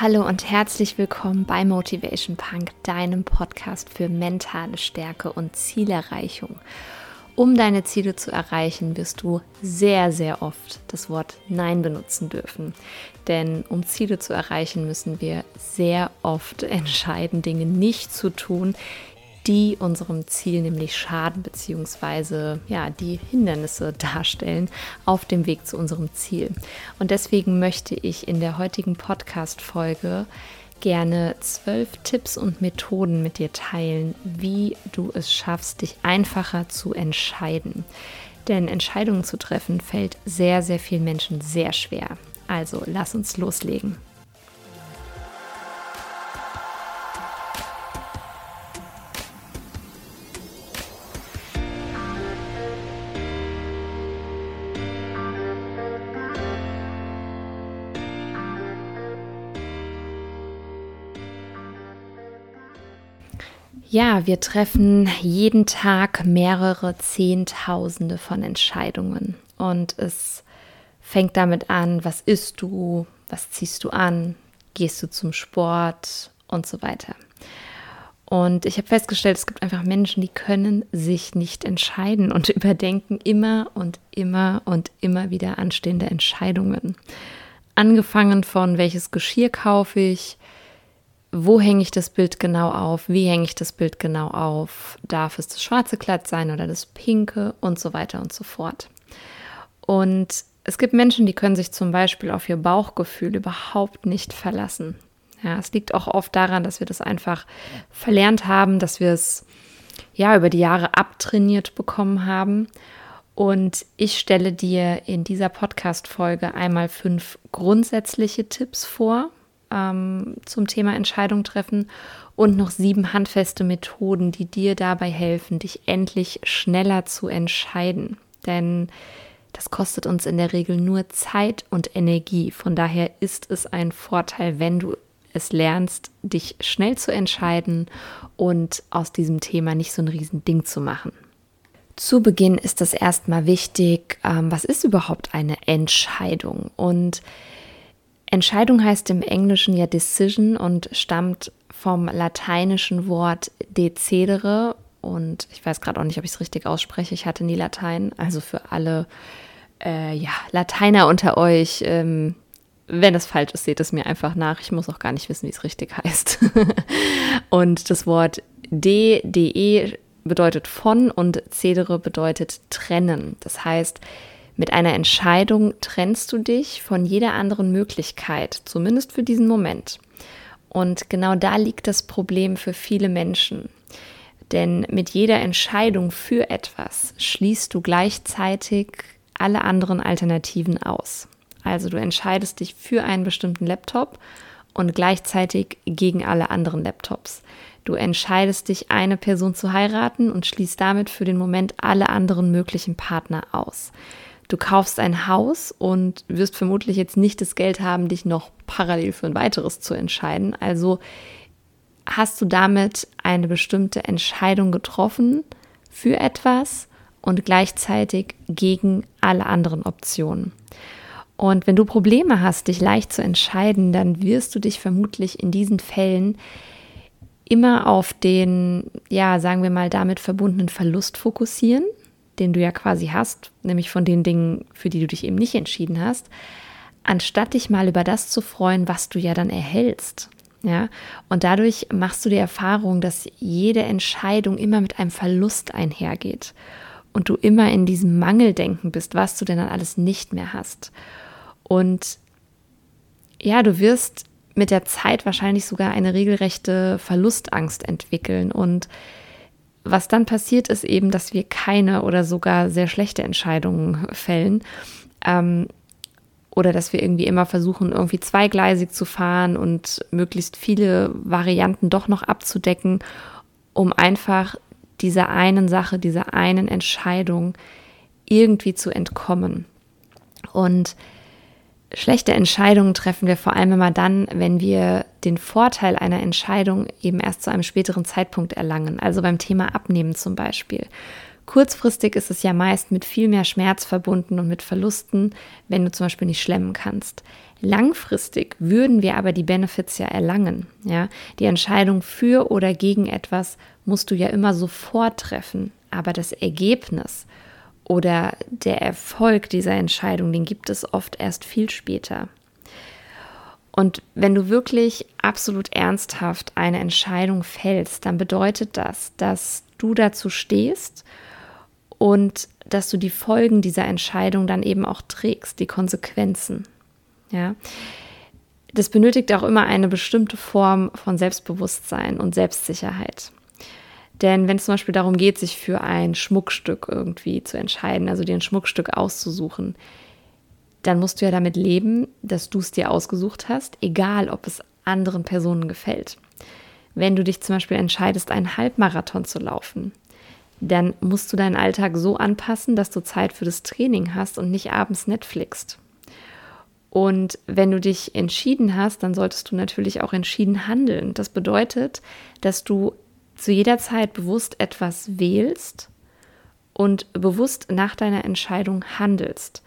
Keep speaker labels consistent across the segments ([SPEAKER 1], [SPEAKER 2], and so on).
[SPEAKER 1] Hallo und herzlich willkommen bei Motivation Punk, deinem Podcast für mentale Stärke und Zielerreichung. Um deine Ziele zu erreichen, wirst du sehr, sehr oft das Wort Nein benutzen dürfen. Denn um Ziele zu erreichen, müssen wir sehr oft entscheiden, Dinge nicht zu tun, die unserem Ziel nämlich schaden bzw. ja, die Hindernisse darstellen auf dem Weg zu unserem Ziel. Und deswegen möchte ich in der heutigen Podcast-Folge gerne zwölf Tipps und Methoden mit dir teilen, wie du es schaffst, dich einfacher zu entscheiden. Denn Entscheidungen zu treffen fällt sehr, sehr vielen Menschen sehr schwer. Also lass uns loslegen. Ja, wir treffen jeden Tag mehrere Zehntausende von Entscheidungen. Und es fängt damit an, was isst du, was ziehst du an, gehst du zum Sport und so weiter. Und ich habe festgestellt, es gibt einfach Menschen, die können sich nicht entscheiden und überdenken immer und immer und immer wieder anstehende Entscheidungen. Angefangen von welches Geschirr kaufe ich, wo hänge ich das Bild genau auf, wie hänge ich das Bild genau auf, darf es das schwarze Kleid sein oder das pinke und so weiter und so fort. Und es gibt Menschen, die können sich zum Beispiel auf ihr Bauchgefühl überhaupt nicht verlassen. Ja, es liegt auch oft daran, dass wir das einfach verlernt haben, dass wir es ja über die Jahre abtrainiert bekommen haben. Und ich stelle dir in dieser Podcast-Folge einmal fünf grundsätzliche Tipps vor, ähm, zum Thema Entscheidung treffen und noch sieben handfeste Methoden, die dir dabei helfen, dich endlich schneller zu entscheiden. Denn das kostet uns in der Regel nur Zeit und Energie. Von daher ist es ein Vorteil, wenn du es lernst, dich schnell zu entscheiden und aus diesem Thema nicht so ein Riesending zu machen. Zu Beginn ist es erstmal wichtig, ähm, was ist überhaupt eine Entscheidung? Und Entscheidung heißt im Englischen ja Decision und stammt vom lateinischen Wort decedere. Und ich weiß gerade auch nicht, ob ich es richtig ausspreche. Ich hatte nie Latein. Also für alle äh, ja, Lateiner unter euch, ähm, wenn es falsch ist, seht es mir einfach nach. Ich muss auch gar nicht wissen, wie es richtig heißt. und das Wort de, de bedeutet von und cedere bedeutet trennen. Das heißt, mit einer Entscheidung trennst du dich von jeder anderen Möglichkeit, zumindest für diesen Moment. Und genau da liegt das Problem für viele Menschen. Denn mit jeder Entscheidung für etwas schließt du gleichzeitig alle anderen Alternativen aus. Also du entscheidest dich für einen bestimmten Laptop und gleichzeitig gegen alle anderen Laptops. Du entscheidest dich, eine Person zu heiraten und schließt damit für den Moment alle anderen möglichen Partner aus. Du kaufst ein Haus und wirst vermutlich jetzt nicht das Geld haben, dich noch parallel für ein weiteres zu entscheiden. Also hast du damit eine bestimmte Entscheidung getroffen für etwas und gleichzeitig gegen alle anderen Optionen. Und wenn du Probleme hast, dich leicht zu entscheiden, dann wirst du dich vermutlich in diesen Fällen immer auf den, ja, sagen wir mal, damit verbundenen Verlust fokussieren den du ja quasi hast, nämlich von den Dingen, für die du dich eben nicht entschieden hast, anstatt dich mal über das zu freuen, was du ja dann erhältst. Ja, und dadurch machst du die Erfahrung, dass jede Entscheidung immer mit einem Verlust einhergeht und du immer in diesem Mangeldenken bist, was du denn dann alles nicht mehr hast. Und ja, du wirst mit der Zeit wahrscheinlich sogar eine regelrechte Verlustangst entwickeln und was dann passiert, ist eben, dass wir keine oder sogar sehr schlechte Entscheidungen fällen. Ähm, oder dass wir irgendwie immer versuchen, irgendwie zweigleisig zu fahren und möglichst viele Varianten doch noch abzudecken, um einfach dieser einen Sache, dieser einen Entscheidung irgendwie zu entkommen. Und Schlechte Entscheidungen treffen wir vor allem immer dann, wenn wir den Vorteil einer Entscheidung eben erst zu einem späteren Zeitpunkt erlangen. Also beim Thema Abnehmen zum Beispiel. Kurzfristig ist es ja meist mit viel mehr Schmerz verbunden und mit Verlusten, wenn du zum Beispiel nicht schlemmen kannst. Langfristig würden wir aber die Benefits ja erlangen. Ja? Die Entscheidung für oder gegen etwas musst du ja immer sofort treffen, aber das Ergebnis oder der Erfolg dieser Entscheidung, den gibt es oft erst viel später. Und wenn du wirklich absolut ernsthaft eine Entscheidung fällst, dann bedeutet das, dass du dazu stehst und dass du die Folgen dieser Entscheidung dann eben auch trägst, die Konsequenzen. Ja. Das benötigt auch immer eine bestimmte Form von Selbstbewusstsein und Selbstsicherheit. Denn wenn es zum Beispiel darum geht, sich für ein Schmuckstück irgendwie zu entscheiden, also dir ein Schmuckstück auszusuchen, dann musst du ja damit leben, dass du es dir ausgesucht hast, egal ob es anderen Personen gefällt. Wenn du dich zum Beispiel entscheidest, einen Halbmarathon zu laufen, dann musst du deinen Alltag so anpassen, dass du Zeit für das Training hast und nicht abends Netflixt. Und wenn du dich entschieden hast, dann solltest du natürlich auch entschieden handeln. Das bedeutet, dass du zu jeder Zeit bewusst etwas wählst und bewusst nach deiner Entscheidung handelst.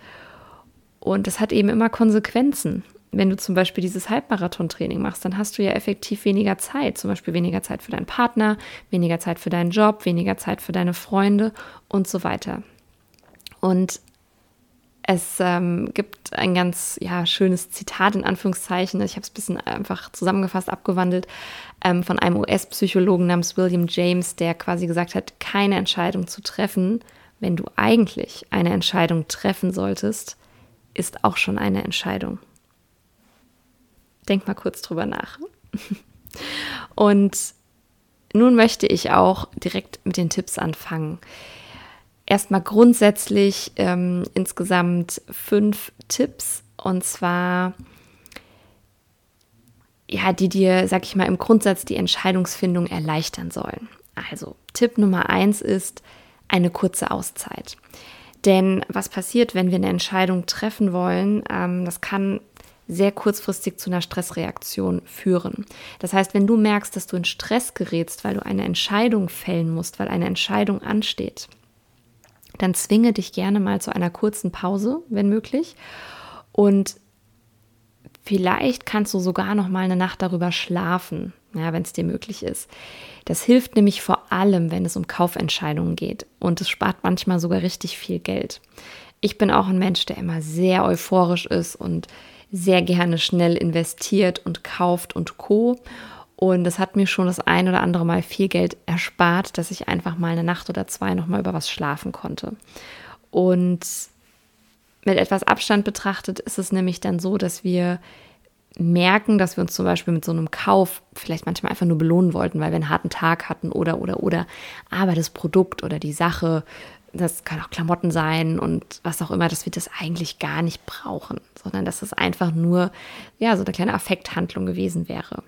[SPEAKER 1] Und das hat eben immer Konsequenzen. Wenn du zum Beispiel dieses Halbmarathon-Training machst, dann hast du ja effektiv weniger Zeit, zum Beispiel weniger Zeit für deinen Partner, weniger Zeit für deinen Job, weniger Zeit für deine Freunde und so weiter. Und es ähm, gibt ein ganz ja, schönes Zitat in Anführungszeichen. Ich habe es ein bisschen einfach zusammengefasst, abgewandelt, ähm, von einem US-Psychologen namens William James, der quasi gesagt hat, keine Entscheidung zu treffen, wenn du eigentlich eine Entscheidung treffen solltest, ist auch schon eine Entscheidung. Denk mal kurz drüber nach. Und nun möchte ich auch direkt mit den Tipps anfangen erstmal grundsätzlich ähm, insgesamt fünf Tipps und zwar ja, die dir, sag ich mal, im Grundsatz die Entscheidungsfindung erleichtern sollen. Also Tipp Nummer eins ist eine kurze Auszeit. Denn was passiert, wenn wir eine Entscheidung treffen wollen, ähm, das kann sehr kurzfristig zu einer Stressreaktion führen. Das heißt, wenn du merkst, dass du in Stress gerätst, weil du eine Entscheidung fällen musst, weil eine Entscheidung ansteht, dann zwinge dich gerne mal zu einer kurzen Pause, wenn möglich. Und vielleicht kannst du sogar noch mal eine Nacht darüber schlafen, ja, wenn es dir möglich ist. Das hilft nämlich vor allem, wenn es um Kaufentscheidungen geht. Und es spart manchmal sogar richtig viel Geld. Ich bin auch ein Mensch, der immer sehr euphorisch ist und sehr gerne schnell investiert und kauft und co. Und das hat mir schon das ein oder andere Mal viel Geld erspart, dass ich einfach mal eine Nacht oder zwei nochmal über was schlafen konnte. Und mit etwas Abstand betrachtet ist es nämlich dann so, dass wir merken, dass wir uns zum Beispiel mit so einem Kauf vielleicht manchmal einfach nur belohnen wollten, weil wir einen harten Tag hatten oder, oder, oder. Aber das Produkt oder die Sache, das kann auch Klamotten sein und was auch immer, dass wir das eigentlich gar nicht brauchen, sondern dass es einfach nur, ja, so eine kleine Affekthandlung gewesen wäre.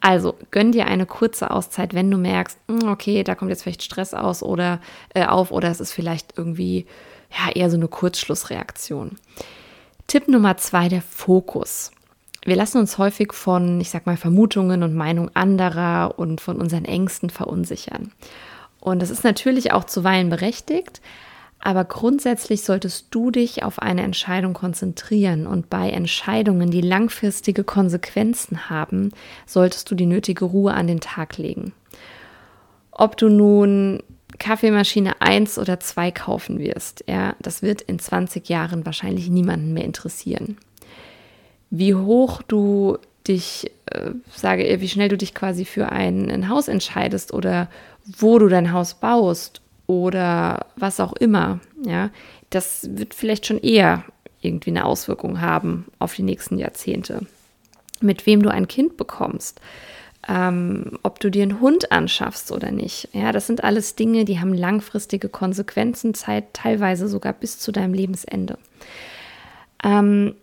[SPEAKER 1] Also gönn dir eine kurze Auszeit, wenn du merkst, hm, okay, da kommt jetzt vielleicht Stress aus oder äh, auf oder es ist vielleicht irgendwie ja, eher so eine Kurzschlussreaktion. Tipp Nummer zwei, der Fokus. Wir lassen uns häufig von, ich sag mal, Vermutungen und Meinungen anderer und von unseren Ängsten verunsichern. Und das ist natürlich auch zuweilen berechtigt, aber grundsätzlich solltest du dich auf eine Entscheidung konzentrieren und bei Entscheidungen, die langfristige Konsequenzen haben, solltest du die nötige Ruhe an den Tag legen. Ob du nun Kaffeemaschine 1 oder 2 kaufen wirst, ja, das wird in 20 Jahren wahrscheinlich niemanden mehr interessieren. Wie hoch du dich, äh, sage, wie schnell du dich quasi für ein, ein Haus entscheidest oder wo du dein Haus baust oder was auch immer, ja, das wird vielleicht schon eher irgendwie eine Auswirkung haben auf die nächsten Jahrzehnte. Mit wem du ein Kind bekommst, ähm, ob du dir einen Hund anschaffst oder nicht. Ja, das sind alles Dinge, die haben langfristige Konsequenzen, Zeit, teilweise sogar bis zu deinem Lebensende. Ähm,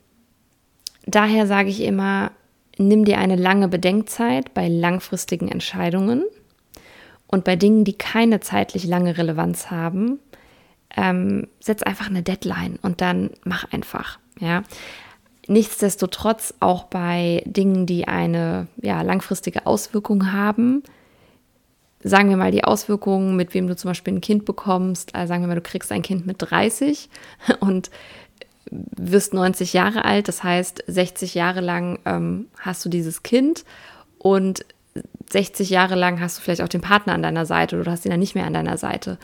[SPEAKER 1] daher sage ich immer, nimm dir eine lange Bedenkzeit bei langfristigen Entscheidungen und bei Dingen, die keine zeitlich lange Relevanz haben, ähm, setz einfach eine Deadline und dann mach einfach. Ja. Nichtsdestotrotz auch bei Dingen, die eine ja, langfristige Auswirkung haben, sagen wir mal die Auswirkungen, mit wem du zum Beispiel ein Kind bekommst. Also sagen wir mal, du kriegst ein Kind mit 30 und wirst 90 Jahre alt. Das heißt, 60 Jahre lang ähm, hast du dieses Kind und 60 Jahre lang hast du vielleicht auch den Partner an deiner Seite oder du hast ihn dann nicht mehr an deiner Seite.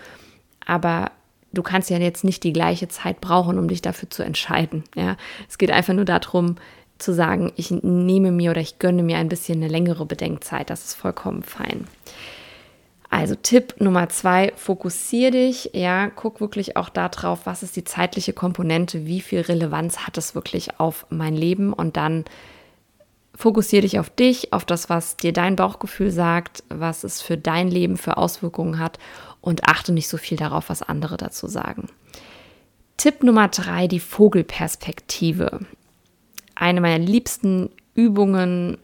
[SPEAKER 1] Aber du kannst ja jetzt nicht die gleiche Zeit brauchen, um dich dafür zu entscheiden. Ja? Es geht einfach nur darum, zu sagen, ich nehme mir oder ich gönne mir ein bisschen eine längere Bedenkzeit. Das ist vollkommen fein. Also Tipp Nummer zwei, fokussier dich, ja, guck wirklich auch darauf, was ist die zeitliche Komponente, wie viel Relevanz hat es wirklich auf mein Leben und dann fokussier dich auf dich, auf das, was dir dein Bauchgefühl sagt, was es für dein Leben für Auswirkungen hat und achte nicht so viel darauf, was andere dazu sagen. Tipp Nummer drei, die Vogelperspektive. Eine meiner liebsten Übungen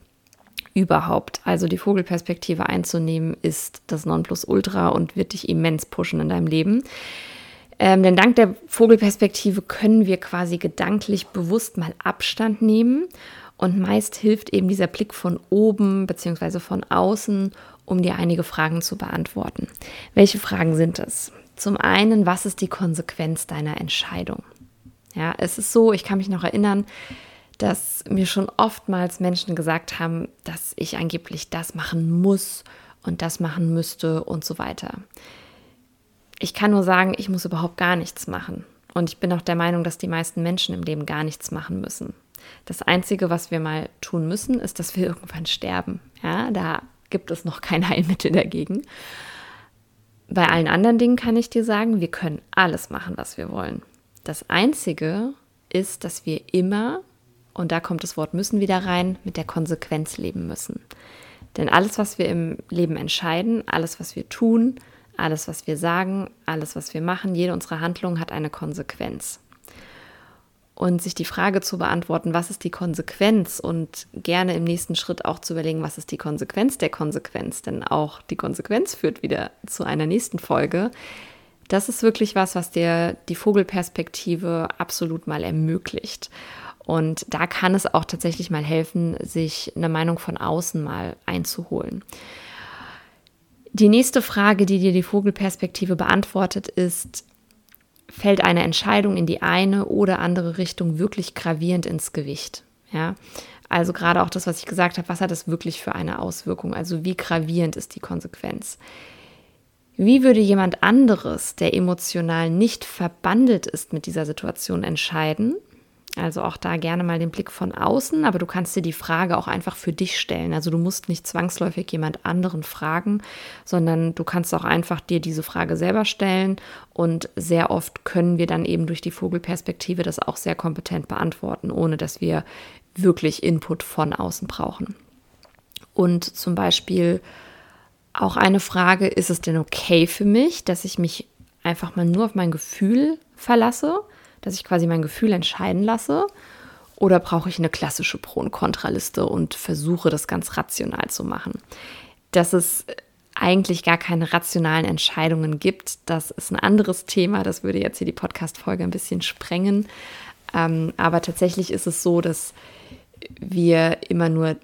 [SPEAKER 1] überhaupt. Also die Vogelperspektive einzunehmen, ist das Nonplusultra und wird dich immens pushen in deinem Leben. Ähm, denn dank der Vogelperspektive können wir quasi gedanklich bewusst mal Abstand nehmen. Und meist hilft eben dieser Blick von oben bzw. von außen, um dir einige Fragen zu beantworten. Welche Fragen sind es? Zum einen, was ist die Konsequenz deiner Entscheidung? Ja, es ist so, ich kann mich noch erinnern, dass mir schon oftmals Menschen gesagt haben, dass ich angeblich das machen muss und das machen müsste und so weiter. Ich kann nur sagen, ich muss überhaupt gar nichts machen. Und ich bin auch der Meinung, dass die meisten Menschen im Leben gar nichts machen müssen. Das Einzige, was wir mal tun müssen, ist, dass wir irgendwann sterben. Ja, da gibt es noch kein Heilmittel dagegen. Bei allen anderen Dingen kann ich dir sagen, wir können alles machen, was wir wollen. Das Einzige ist, dass wir immer und da kommt das Wort müssen wieder rein, mit der Konsequenz leben müssen. Denn alles, was wir im Leben entscheiden, alles, was wir tun, alles, was wir sagen, alles, was wir machen, jede unserer Handlungen hat eine Konsequenz. Und sich die Frage zu beantworten, was ist die Konsequenz und gerne im nächsten Schritt auch zu überlegen, was ist die Konsequenz der Konsequenz, denn auch die Konsequenz führt wieder zu einer nächsten Folge. Das ist wirklich was, was dir die Vogelperspektive absolut mal ermöglicht. Und da kann es auch tatsächlich mal helfen, sich eine Meinung von außen mal einzuholen. Die nächste Frage, die dir die Vogelperspektive beantwortet, ist, fällt eine Entscheidung in die eine oder andere Richtung wirklich gravierend ins Gewicht? Ja, also gerade auch das, was ich gesagt habe, was hat das wirklich für eine Auswirkung? Also wie gravierend ist die Konsequenz? Wie würde jemand anderes, der emotional nicht verbandelt ist mit dieser Situation, entscheiden? Also auch da gerne mal den Blick von außen, aber du kannst dir die Frage auch einfach für dich stellen. Also du musst nicht zwangsläufig jemand anderen fragen, sondern du kannst auch einfach dir diese Frage selber stellen und sehr oft können wir dann eben durch die Vogelperspektive das auch sehr kompetent beantworten, ohne dass wir wirklich Input von außen brauchen. Und zum Beispiel auch eine Frage, ist es denn okay für mich, dass ich mich einfach mal nur auf mein Gefühl verlasse? Dass ich quasi mein Gefühl entscheiden lasse? Oder brauche ich eine klassische Pro- und Kontraliste und versuche das ganz rational zu machen? Dass es eigentlich gar keine rationalen Entscheidungen gibt, das ist ein anderes Thema. Das würde jetzt hier die Podcast-Folge ein bisschen sprengen. Ähm, aber tatsächlich ist es so, dass wir immer nur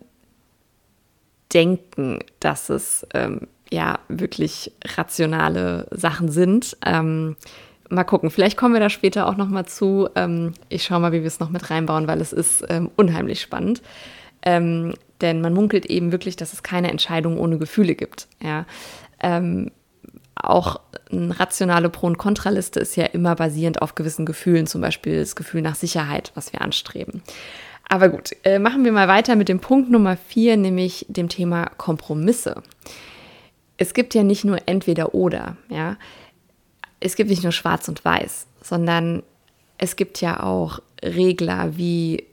[SPEAKER 1] denken, dass es ähm, ja wirklich rationale Sachen sind. Ähm, mal gucken, vielleicht kommen wir da später auch noch mal zu. Ähm, ich schaue mal, wie wir es noch mit reinbauen, weil es ist ähm, unheimlich spannend. Ähm, denn man munkelt eben wirklich, dass es keine Entscheidung ohne Gefühle gibt. Ja. Ähm, auch eine rationale Pro- und Kontraliste ist ja immer basierend auf gewissen Gefühlen, zum Beispiel das Gefühl nach Sicherheit, was wir anstreben. Aber gut, äh, machen wir mal weiter mit dem Punkt Nummer vier, nämlich dem Thema Kompromisse. Es gibt ja nicht nur entweder oder, ja es gibt nicht nur schwarz und weiß, sondern es gibt ja auch Regler wie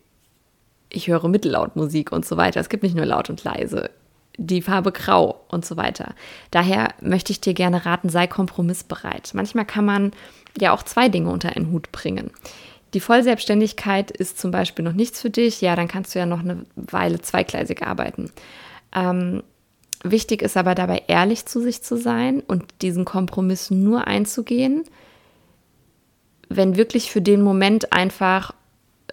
[SPEAKER 1] ich höre Mittellautmusik und so weiter. Es gibt nicht nur laut und leise, die Farbe grau und so weiter. Daher möchte ich dir gerne raten, sei kompromissbereit. Manchmal kann man ja auch zwei Dinge unter einen Hut bringen. Die Vollselbstständigkeit ist zum Beispiel noch nichts für dich, ja, dann kannst du ja noch eine Weile zweigleisig arbeiten. Ähm, Wichtig ist aber dabei, ehrlich zu sich zu sein und diesen Kompromiss nur einzugehen, wenn wirklich für den Moment einfach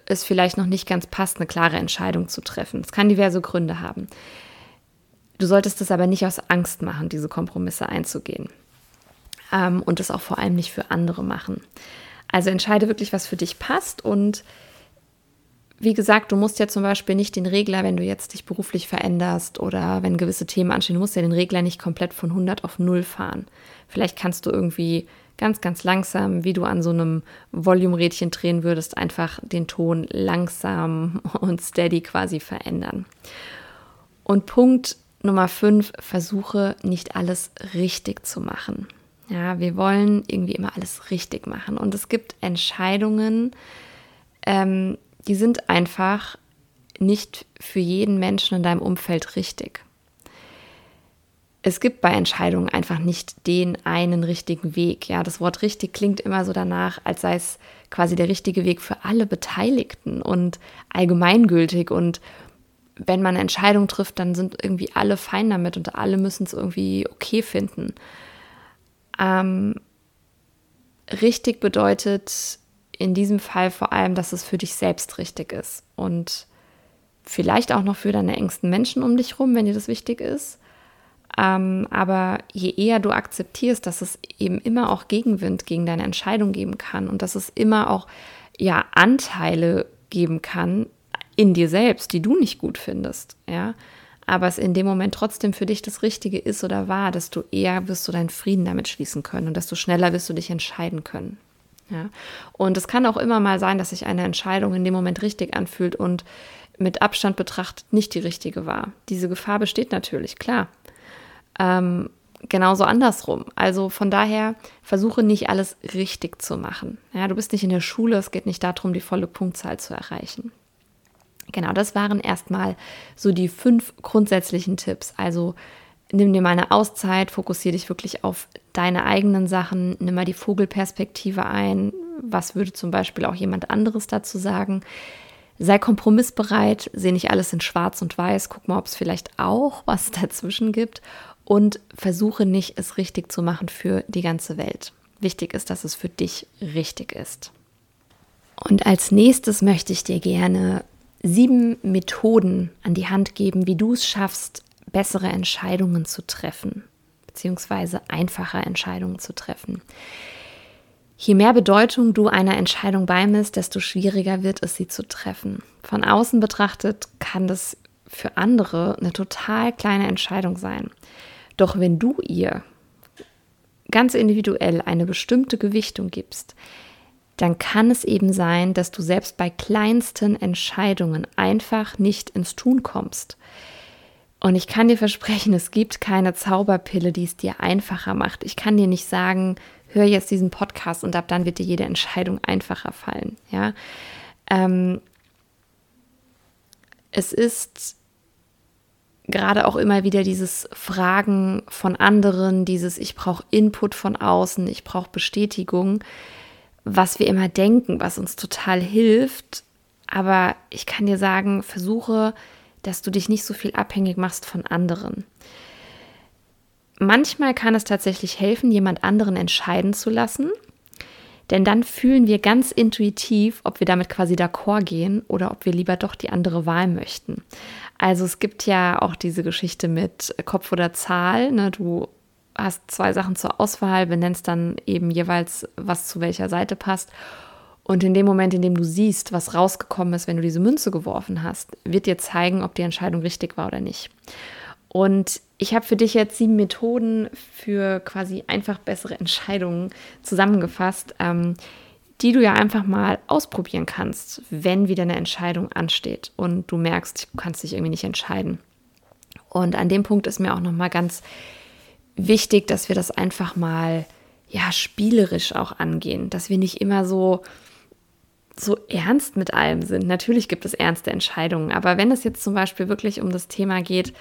[SPEAKER 1] es vielleicht noch nicht ganz passt, eine klare Entscheidung zu treffen. Es kann diverse Gründe haben. Du solltest es aber nicht aus Angst machen, diese Kompromisse einzugehen. Ähm, und es auch vor allem nicht für andere machen. Also entscheide wirklich, was für dich passt und wie gesagt, du musst ja zum Beispiel nicht den Regler, wenn du jetzt dich beruflich veränderst oder wenn gewisse Themen anstehen, du musst ja den Regler nicht komplett von 100 auf 0 fahren. Vielleicht kannst du irgendwie ganz, ganz langsam, wie du an so einem Volume-Rädchen drehen würdest, einfach den Ton langsam und steady quasi verändern. Und Punkt Nummer 5, versuche nicht alles richtig zu machen. Ja, wir wollen irgendwie immer alles richtig machen. Und es gibt Entscheidungen, ähm, die sind einfach nicht für jeden Menschen in deinem Umfeld richtig. Es gibt bei Entscheidungen einfach nicht den einen richtigen Weg. Ja, das Wort richtig klingt immer so danach, als sei es quasi der richtige Weg für alle Beteiligten und allgemeingültig. Und wenn man eine Entscheidung trifft, dann sind irgendwie alle fein damit und alle müssen es irgendwie okay finden. Ähm, richtig bedeutet in diesem Fall vor allem, dass es für dich selbst richtig ist und vielleicht auch noch für deine engsten Menschen um dich rum, wenn dir das wichtig ist. Ähm, aber je eher du akzeptierst, dass es eben immer auch Gegenwind gegen deine Entscheidung geben kann und dass es immer auch ja Anteile geben kann in dir selbst, die du nicht gut findest, ja, aber es in dem Moment trotzdem für dich das Richtige ist oder war, desto eher wirst du deinen Frieden damit schließen können und desto schneller wirst du dich entscheiden können. Ja? Und es kann auch immer mal sein, dass sich eine Entscheidung in dem Moment richtig anfühlt und mit Abstand betrachtet nicht die richtige war. Diese Gefahr besteht natürlich, klar. Ähm, genauso andersrum. Also von daher versuche nicht alles richtig zu machen. Ja, du bist nicht in der Schule, es geht nicht darum, die volle Punktzahl zu erreichen. Genau, das waren erstmal so die fünf grundsätzlichen Tipps. Also nimm dir mal eine Auszeit, fokussiere dich wirklich auf deine eigenen Sachen, nimm mal die Vogelperspektive ein. Was würde zum Beispiel auch jemand anderes dazu sagen? Sei kompromissbereit, sehe nicht alles in schwarz und weiß, guck mal, ob es vielleicht auch was dazwischen gibt und versuche nicht, es richtig zu machen für die ganze Welt. Wichtig ist, dass es für dich richtig ist. Und als nächstes möchte ich dir gerne sieben Methoden an die Hand geben, wie du es schaffst, bessere Entscheidungen zu treffen, beziehungsweise einfache Entscheidungen zu treffen. Je mehr Bedeutung du einer Entscheidung beimisst, desto schwieriger wird es, sie zu treffen. Von außen betrachtet kann das für andere eine total kleine Entscheidung sein. Doch wenn du ihr ganz individuell eine bestimmte Gewichtung gibst, dann kann es eben sein, dass du selbst bei kleinsten Entscheidungen einfach nicht ins Tun kommst. Und ich kann dir versprechen, es gibt keine Zauberpille, die es dir einfacher macht. Ich kann dir nicht sagen, hör jetzt diesen Podcast und ab dann wird dir jede Entscheidung einfacher fallen. Ja, ähm, es ist gerade auch immer wieder dieses Fragen von anderen, dieses ich brauche Input von außen, ich brauche Bestätigung, was wir immer denken, was uns total hilft. Aber ich kann dir sagen, versuche dass du dich nicht so viel abhängig machst von anderen. Manchmal kann es tatsächlich helfen, jemand anderen entscheiden zu lassen, denn dann fühlen wir ganz intuitiv, ob wir damit quasi d'accord gehen oder ob wir lieber doch die andere Wahl möchten. Also es gibt ja auch diese Geschichte mit Kopf oder Zahl. Ne? Du hast zwei Sachen zur Auswahl, benennst dann eben jeweils, was zu welcher Seite passt. Und in dem Moment, in dem du siehst, was rausgekommen ist, wenn du diese Münze geworfen hast, wird dir zeigen, ob die Entscheidung richtig war oder nicht. Und ich habe für dich jetzt sieben Methoden für quasi einfach bessere Entscheidungen zusammengefasst, ähm, die du ja einfach mal ausprobieren kannst, wenn wieder eine Entscheidung ansteht und du merkst, du kannst dich irgendwie nicht entscheiden. Und an dem Punkt ist mir auch noch mal ganz wichtig, dass wir das einfach mal ja spielerisch auch angehen, dass wir nicht immer so so ernst mit allem sind. Natürlich gibt es ernste Entscheidungen, aber wenn es jetzt zum Beispiel wirklich um das Thema geht,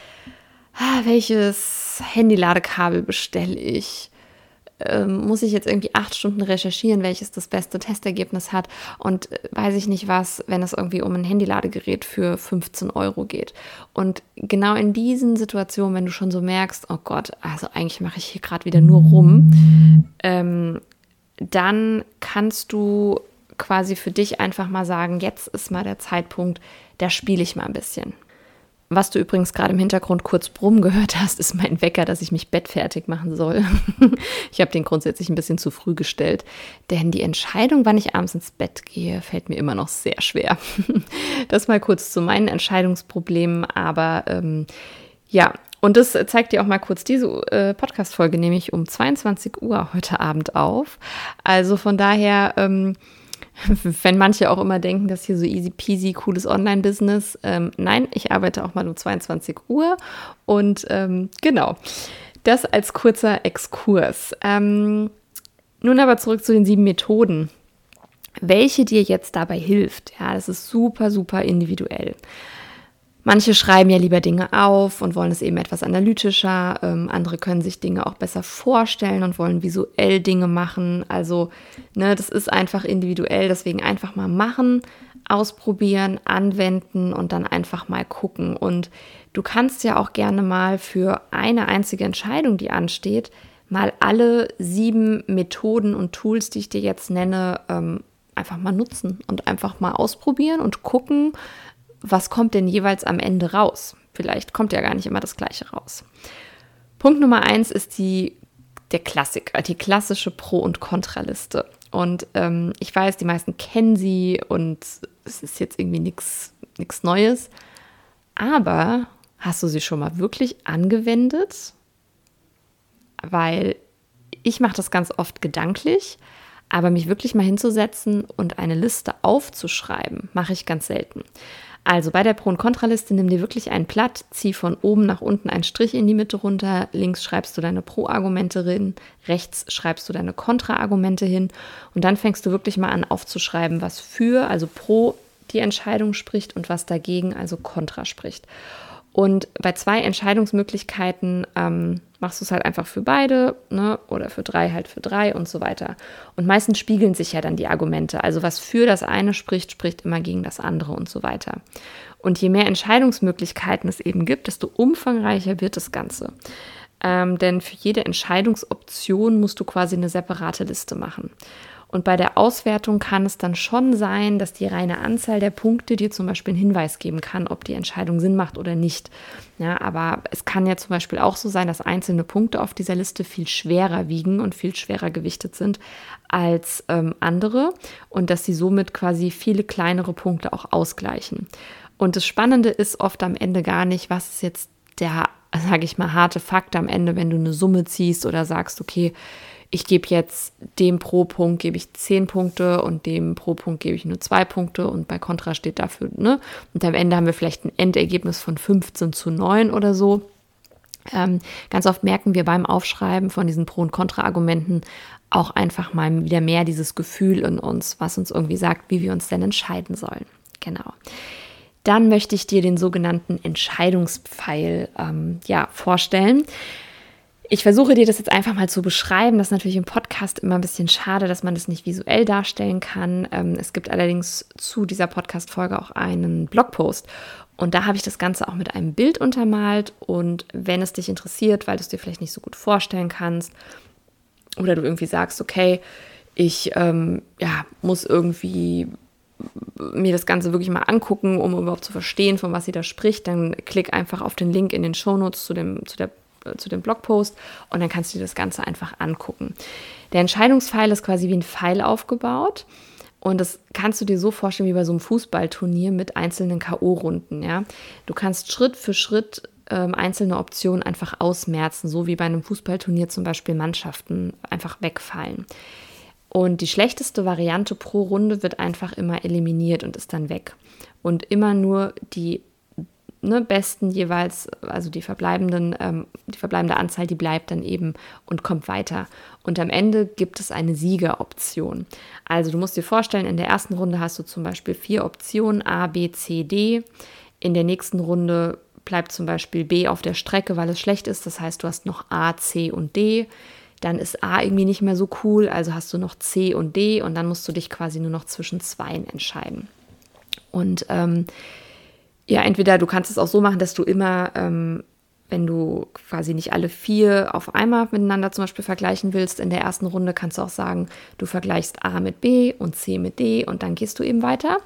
[SPEAKER 1] ah, welches Handyladekabel bestelle ich? Ähm, muss ich jetzt irgendwie acht Stunden recherchieren, welches das beste Testergebnis hat und äh, weiß ich nicht was, wenn es irgendwie um ein Handyladegerät für 15 Euro geht. Und genau in diesen Situationen, wenn du schon so merkst, oh Gott, also eigentlich mache ich hier gerade wieder nur rum, ähm, dann kannst du quasi für dich einfach mal sagen, jetzt ist mal der Zeitpunkt, da spiele ich mal ein bisschen. Was du übrigens gerade im Hintergrund kurz brummen gehört hast, ist mein Wecker, dass ich mich bettfertig machen soll. ich habe den grundsätzlich ein bisschen zu früh gestellt, denn die Entscheidung, wann ich abends ins Bett gehe, fällt mir immer noch sehr schwer. das mal kurz zu meinen Entscheidungsproblemen, aber ähm, ja, und das zeigt dir auch mal kurz diese äh, Podcast-Folge, nämlich um 22 Uhr heute Abend auf. Also von daher. Ähm, wenn manche auch immer denken, dass hier so easy peasy cooles Online-Business. Ähm, nein, ich arbeite auch mal um 22 Uhr und ähm, genau, das als kurzer Exkurs. Ähm, nun aber zurück zu den sieben Methoden. Welche dir jetzt dabei hilft, ja, das ist super, super individuell. Manche schreiben ja lieber Dinge auf und wollen es eben etwas analytischer. Ähm, andere können sich Dinge auch besser vorstellen und wollen visuell Dinge machen. Also, ne, das ist einfach individuell. Deswegen einfach mal machen, ausprobieren, anwenden und dann einfach mal gucken. Und du kannst ja auch gerne mal für eine einzige Entscheidung, die ansteht, mal alle sieben Methoden und Tools, die ich dir jetzt nenne, ähm, einfach mal nutzen und einfach mal ausprobieren und gucken, was kommt denn jeweils am Ende raus? Vielleicht kommt ja gar nicht immer das Gleiche raus. Punkt Nummer eins ist die, der Klassiker, die klassische Pro- und Kontraliste. Und ähm, ich weiß, die meisten kennen sie und es ist jetzt irgendwie nichts Neues. Aber hast du sie schon mal wirklich angewendet? Weil ich mache das ganz oft gedanklich, aber mich wirklich mal hinzusetzen und eine Liste aufzuschreiben, mache ich ganz selten. Also bei der Pro- und Kontraliste nimm dir wirklich ein Blatt, zieh von oben nach unten einen Strich in die Mitte runter, links schreibst du deine Pro-Argumente hin, rechts schreibst du deine Kontra-Argumente hin und dann fängst du wirklich mal an aufzuschreiben, was für, also pro die Entscheidung spricht und was dagegen, also kontra spricht. Und bei zwei Entscheidungsmöglichkeiten ähm, machst du es halt einfach für beide ne? oder für drei halt für drei und so weiter. Und meistens spiegeln sich ja dann die Argumente. Also was für das eine spricht, spricht immer gegen das andere und so weiter. Und je mehr Entscheidungsmöglichkeiten es eben gibt, desto umfangreicher wird das Ganze. Ähm, denn für jede Entscheidungsoption musst du quasi eine separate Liste machen. Und bei der Auswertung kann es dann schon sein, dass die reine Anzahl der Punkte dir zum Beispiel einen Hinweis geben kann, ob die Entscheidung Sinn macht oder nicht. Ja, aber es kann ja zum Beispiel auch so sein, dass einzelne Punkte auf dieser Liste viel schwerer wiegen und viel schwerer gewichtet sind als ähm, andere und dass sie somit quasi viele kleinere Punkte auch ausgleichen. Und das Spannende ist oft am Ende gar nicht, was ist jetzt der, sage ich mal, harte Fakt am Ende, wenn du eine Summe ziehst oder sagst, okay, ich gebe jetzt dem Pro-Punkt gebe ich zehn Punkte und dem Pro-Punkt gebe ich nur zwei Punkte und bei Contra steht dafür, ne? Und am Ende haben wir vielleicht ein Endergebnis von 15 zu 9 oder so. Ähm, ganz oft merken wir beim Aufschreiben von diesen Pro- und Kontra-Argumenten auch einfach mal wieder mehr dieses Gefühl in uns, was uns irgendwie sagt, wie wir uns denn entscheiden sollen. Genau. Dann möchte ich dir den sogenannten Entscheidungspfeil ähm, ja, vorstellen. Ich versuche dir das jetzt einfach mal zu beschreiben. Das ist natürlich im Podcast immer ein bisschen schade, dass man das nicht visuell darstellen kann. Ähm, es gibt allerdings zu dieser Podcast-Folge auch einen Blogpost. Und da habe ich das Ganze auch mit einem Bild untermalt. Und wenn es dich interessiert, weil du es dir vielleicht nicht so gut vorstellen kannst, oder du irgendwie sagst, okay, ich ähm, ja, muss irgendwie mir das Ganze wirklich mal angucken, um überhaupt zu verstehen, von was sie da spricht, dann klick einfach auf den Link in den Shownotes zu, dem, zu der zu dem Blogpost und dann kannst du dir das Ganze einfach angucken. Der Entscheidungspfeil ist quasi wie ein Pfeil aufgebaut. Und das kannst du dir so vorstellen wie bei so einem Fußballturnier mit einzelnen K.O.-Runden. Ja? Du kannst Schritt für Schritt ähm, einzelne Optionen einfach ausmerzen, so wie bei einem Fußballturnier zum Beispiel Mannschaften einfach wegfallen. Und die schlechteste Variante pro Runde wird einfach immer eliminiert und ist dann weg. Und immer nur die ne, besten jeweils, also die verbleibenden, ähm, die verbleibende Anzahl, die bleibt dann eben und kommt weiter. Und am Ende gibt es eine Siegeroption. Also du musst dir vorstellen, in der ersten Runde hast du zum Beispiel vier Optionen A, B, C, D. In der nächsten Runde bleibt zum Beispiel B auf der Strecke, weil es schlecht ist. Das heißt, du hast noch A, C und D. Dann ist A irgendwie nicht mehr so cool, also hast du noch C und D und dann musst du dich quasi nur noch zwischen zweien entscheiden. Und ähm, ja, entweder du kannst es auch so machen, dass du immer, ähm, wenn du quasi nicht alle vier auf einmal miteinander zum Beispiel vergleichen willst, in der ersten Runde kannst du auch sagen, du vergleichst A mit B und C mit D und dann gehst du eben weiter.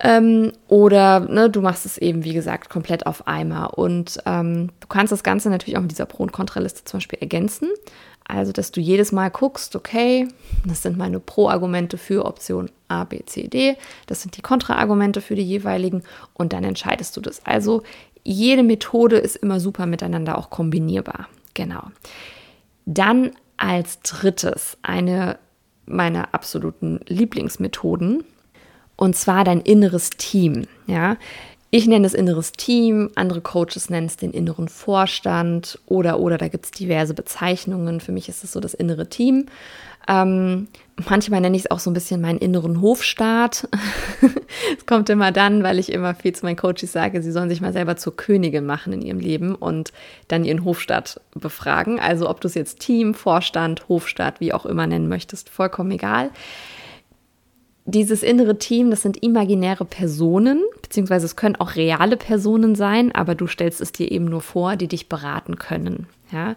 [SPEAKER 1] Ähm, oder ne, du machst es eben, wie gesagt, komplett auf Eimer. Und ähm, du kannst das Ganze natürlich auch mit dieser Pro- und Kontraliste zum Beispiel ergänzen. Also, dass du jedes Mal guckst, okay, das sind meine Pro-Argumente für Option A, B, C, D, das sind die Kontra-Argumente für die jeweiligen und dann entscheidest du das. Also, jede Methode ist immer super miteinander auch kombinierbar. Genau. Dann als drittes eine meiner absoluten Lieblingsmethoden und zwar dein inneres Team. Ja, ich nenne es inneres Team, andere Coaches nennen es den inneren Vorstand oder oder da gibt es diverse Bezeichnungen. Für mich ist es so das innere Team. Ähm, manchmal nenne ich es auch so ein bisschen meinen inneren Hofstaat. Es kommt immer dann, weil ich immer viel zu meinen Coaches sage, sie sollen sich mal selber zur Königin machen in ihrem Leben und dann ihren Hofstaat befragen. Also ob du es jetzt Team, Vorstand, Hofstaat, wie auch immer nennen möchtest, vollkommen egal dieses innere Team, das sind imaginäre Personen, beziehungsweise es können auch reale Personen sein, aber du stellst es dir eben nur vor, die dich beraten können. Ja,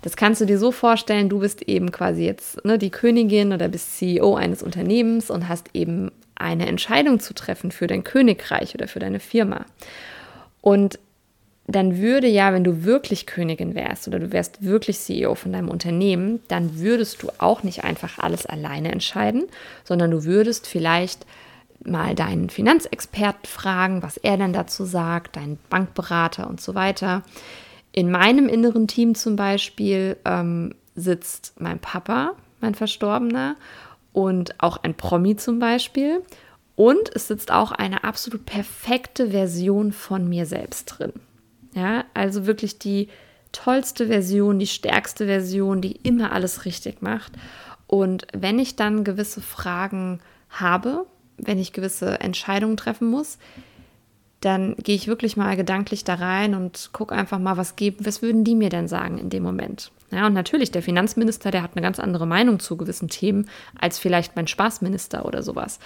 [SPEAKER 1] das kannst du dir so vorstellen, du bist eben quasi jetzt ne, die Königin oder bist CEO eines Unternehmens und hast eben eine Entscheidung zu treffen für dein Königreich oder für deine Firma. Und dann würde ja, wenn du wirklich Königin wärst oder du wärst wirklich CEO von deinem Unternehmen, dann würdest du auch nicht einfach alles alleine entscheiden, sondern du würdest vielleicht mal deinen Finanzexperten fragen, was er denn dazu sagt, deinen Bankberater und so weiter. In meinem inneren Team zum Beispiel ähm, sitzt mein Papa, mein Verstorbener, und auch ein Promi zum Beispiel. Und es sitzt auch eine absolut perfekte Version von mir selbst drin. Ja, also wirklich die tollste Version, die stärkste Version, die immer alles richtig macht. Und wenn ich dann gewisse Fragen habe, wenn ich gewisse Entscheidungen treffen muss, dann gehe ich wirklich mal gedanklich da rein und gucke einfach mal, was geben, was würden die mir denn sagen in dem Moment? Ja, und natürlich, der Finanzminister, der hat eine ganz andere Meinung zu gewissen Themen als vielleicht mein Spaßminister oder sowas.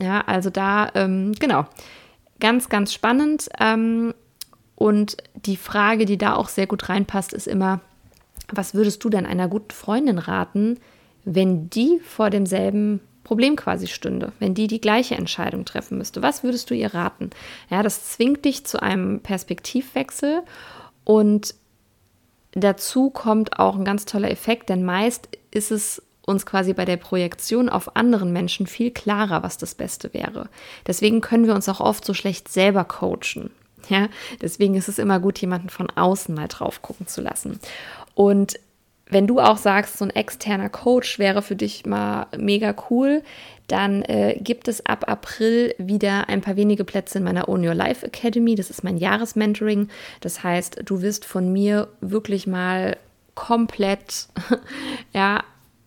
[SPEAKER 1] Ja, also da, ähm, genau, ganz, ganz spannend. Ähm, und die Frage, die da auch sehr gut reinpasst, ist immer, was würdest du denn einer guten Freundin raten, wenn die vor demselben Problem quasi stünde, wenn die die gleiche Entscheidung treffen müsste? Was würdest du ihr raten? Ja, das zwingt dich zu einem Perspektivwechsel und dazu kommt auch ein ganz toller Effekt, denn meist ist es uns quasi bei der Projektion auf anderen Menschen viel klarer, was das Beste wäre. Deswegen können wir uns auch oft so schlecht selber coachen. Ja, deswegen ist es immer gut, jemanden von außen mal drauf gucken zu lassen. Und wenn du auch sagst, so ein externer Coach wäre für dich mal mega cool, dann äh, gibt es ab April wieder ein paar wenige Plätze in meiner Own Your Life Academy. Das ist mein Jahresmentoring. Das heißt, du wirst von mir wirklich mal komplett ja,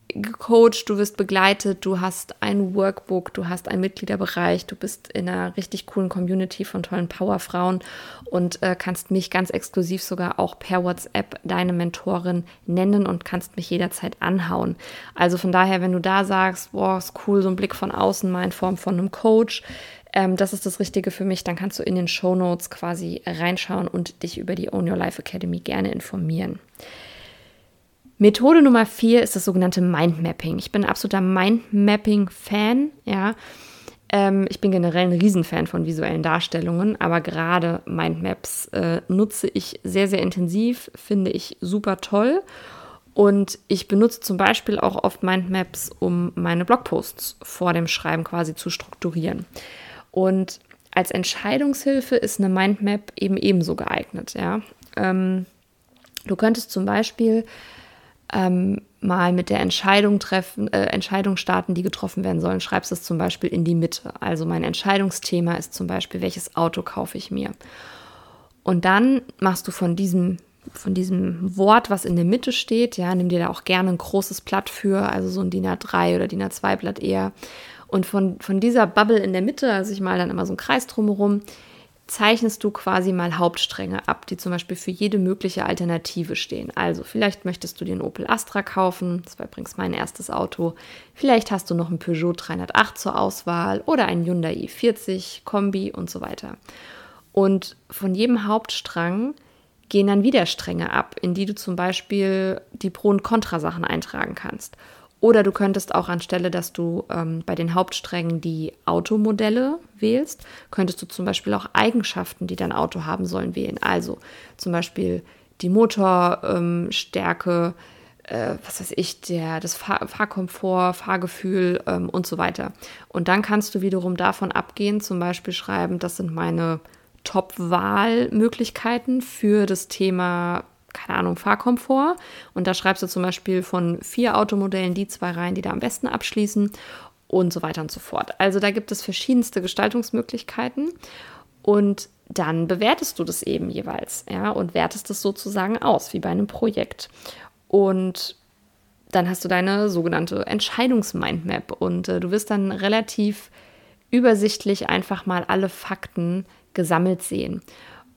[SPEAKER 1] gecoacht, du wirst begleitet, du hast ein Workbook, du hast einen Mitgliederbereich, du bist in einer richtig coolen Community von tollen Powerfrauen und äh, kannst mich ganz exklusiv sogar auch per WhatsApp deine Mentorin nennen und kannst mich jederzeit anhauen. Also von daher, wenn du da sagst, boah, ist cool, so ein Blick von außen mal in Form von einem Coach, ähm, das ist das Richtige für mich, dann kannst du in den Show Notes quasi reinschauen und dich über die Own Your Life Academy gerne informieren. Methode Nummer vier ist das sogenannte Mindmapping. Ich bin ein absoluter Mindmapping-Fan, ja. Ähm, ich bin generell ein Riesenfan von visuellen Darstellungen, aber gerade Mindmaps äh, nutze ich sehr, sehr intensiv, finde ich super toll. Und ich benutze zum Beispiel auch oft Mindmaps, um meine Blogposts vor dem Schreiben quasi zu strukturieren. Und als Entscheidungshilfe ist eine Mindmap eben ebenso geeignet. Ja? Ähm, du könntest zum Beispiel ähm, mal mit der Entscheidung treffen, äh, Entscheidung starten, die getroffen werden sollen. Schreibst es zum Beispiel in die Mitte. Also mein Entscheidungsthema ist zum Beispiel, welches Auto kaufe ich mir? Und dann machst du von diesem von diesem Wort, was in der Mitte steht, ja, nimm dir da auch gerne ein großes Blatt für, also so ein DIN A3 oder DIN A2 Blatt eher. Und von, von dieser Bubble in der Mitte, also ich mal dann immer so einen Kreis drumherum, zeichnest du quasi mal Hauptstränge ab, die zum Beispiel für jede mögliche Alternative stehen. Also vielleicht möchtest du den Opel Astra kaufen, das war übrigens mein erstes Auto. Vielleicht hast du noch ein Peugeot 308 zur Auswahl oder ein Hyundai i40 Kombi und so weiter. Und von jedem Hauptstrang gehen dann wieder Stränge ab, in die du zum Beispiel die Pro- und Kontrasachen eintragen kannst. Oder du könntest auch anstelle, dass du ähm, bei den Hauptsträngen die Automodelle wählst, könntest du zum Beispiel auch Eigenschaften, die dein Auto haben sollen, wählen. Also zum Beispiel die Motorstärke, äh, was weiß ich, der, das Fahr Fahrkomfort, Fahrgefühl ähm, und so weiter. Und dann kannst du wiederum davon abgehen, zum Beispiel schreiben, das sind meine Top-Wahlmöglichkeiten für das Thema keine Ahnung, Fahrkomfort. Und da schreibst du zum Beispiel von vier Automodellen die zwei rein, die da am besten abschließen und so weiter und so fort. Also da gibt es verschiedenste Gestaltungsmöglichkeiten und dann bewertest du das eben jeweils, ja, und wertest es sozusagen aus, wie bei einem Projekt. Und dann hast du deine sogenannte Entscheidungsmindmap und äh, du wirst dann relativ übersichtlich einfach mal alle Fakten gesammelt sehen.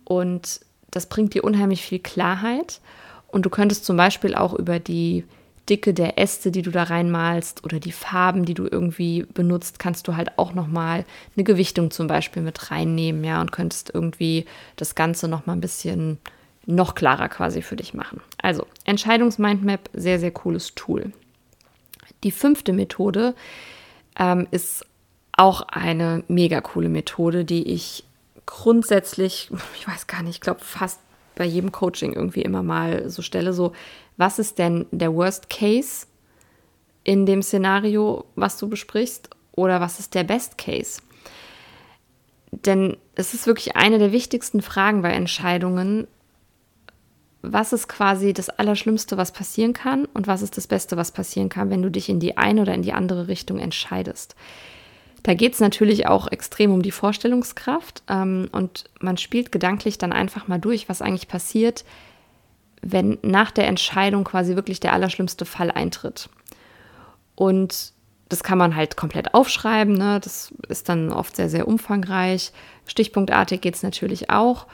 [SPEAKER 1] Und das bringt dir unheimlich viel Klarheit. Und du könntest zum Beispiel auch über die Dicke der Äste, die du da reinmalst oder die Farben, die du irgendwie benutzt, kannst du halt auch nochmal eine Gewichtung zum Beispiel mit reinnehmen, ja, und könntest irgendwie das Ganze nochmal ein bisschen noch klarer quasi für dich machen. Also, Entscheidungsmindmap, sehr, sehr cooles Tool. Die fünfte Methode ähm, ist auch eine mega coole Methode, die ich grundsätzlich, ich weiß gar nicht, ich glaube fast bei jedem Coaching irgendwie immer mal so stelle, so, was ist denn der Worst Case in dem Szenario, was du besprichst, oder was ist der Best Case? Denn es ist wirklich eine der wichtigsten Fragen bei Entscheidungen. Was ist quasi das Allerschlimmste, was passieren kann und was ist das Beste, was passieren kann, wenn du dich in die eine oder in die andere Richtung entscheidest? Da geht es natürlich auch extrem um die Vorstellungskraft ähm, und man spielt gedanklich dann einfach mal durch, was eigentlich passiert, wenn nach der Entscheidung quasi wirklich der allerschlimmste Fall eintritt. Und das kann man halt komplett aufschreiben, ne? das ist dann oft sehr, sehr umfangreich. Stichpunktartig geht es natürlich auch.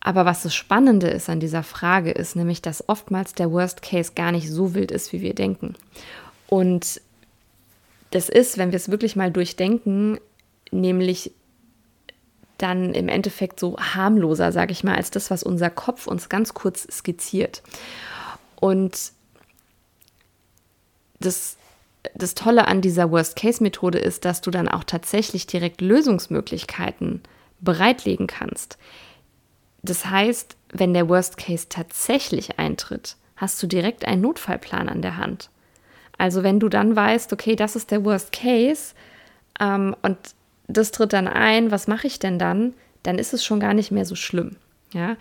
[SPEAKER 1] Aber was das Spannende ist an dieser Frage, ist nämlich, dass oftmals der Worst Case gar nicht so wild ist, wie wir denken. Und das ist, wenn wir es wirklich mal durchdenken, nämlich dann im Endeffekt so harmloser, sage ich mal, als das, was unser Kopf uns ganz kurz skizziert. Und das, das Tolle an dieser Worst-Case-Methode ist, dass du dann auch tatsächlich direkt Lösungsmöglichkeiten bereitlegen kannst. Das heißt, wenn der Worst Case tatsächlich eintritt, hast du direkt einen Notfallplan an der Hand. Also wenn du dann weißt, okay, das ist der Worst Case ähm, und das tritt dann ein, was mache ich denn dann? Dann ist es schon gar nicht mehr so schlimm. Ja?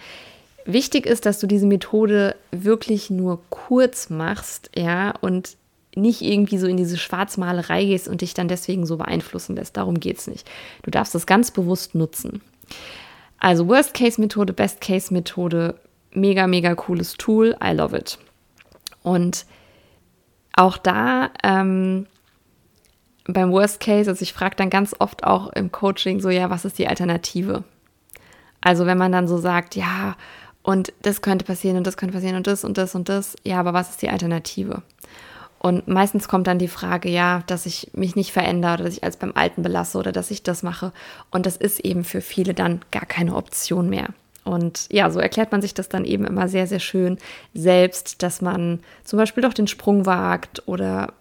[SPEAKER 1] Wichtig ist, dass du diese Methode wirklich nur kurz machst, ja, und nicht irgendwie so in diese Schwarzmalerei gehst und dich dann deswegen so beeinflussen lässt. Darum geht es nicht. Du darfst das ganz bewusst nutzen. Also Worst-Case-Methode, Best-Case-Methode, mega, mega cooles Tool. I love it. Und auch da ähm, beim Worst Case, also ich frage dann ganz oft auch im Coaching so, ja, was ist die Alternative? Also wenn man dann so sagt, ja, und das könnte passieren und das könnte passieren und das und das und das, ja, aber was ist die Alternative? Und meistens kommt dann die Frage, ja, dass ich mich nicht verändere oder dass ich als beim Alten belasse oder dass ich das mache. Und das ist eben für viele dann gar keine Option mehr. Und ja, so erklärt man sich das dann eben immer sehr, sehr schön selbst, dass man zum Beispiel doch den Sprung wagt oder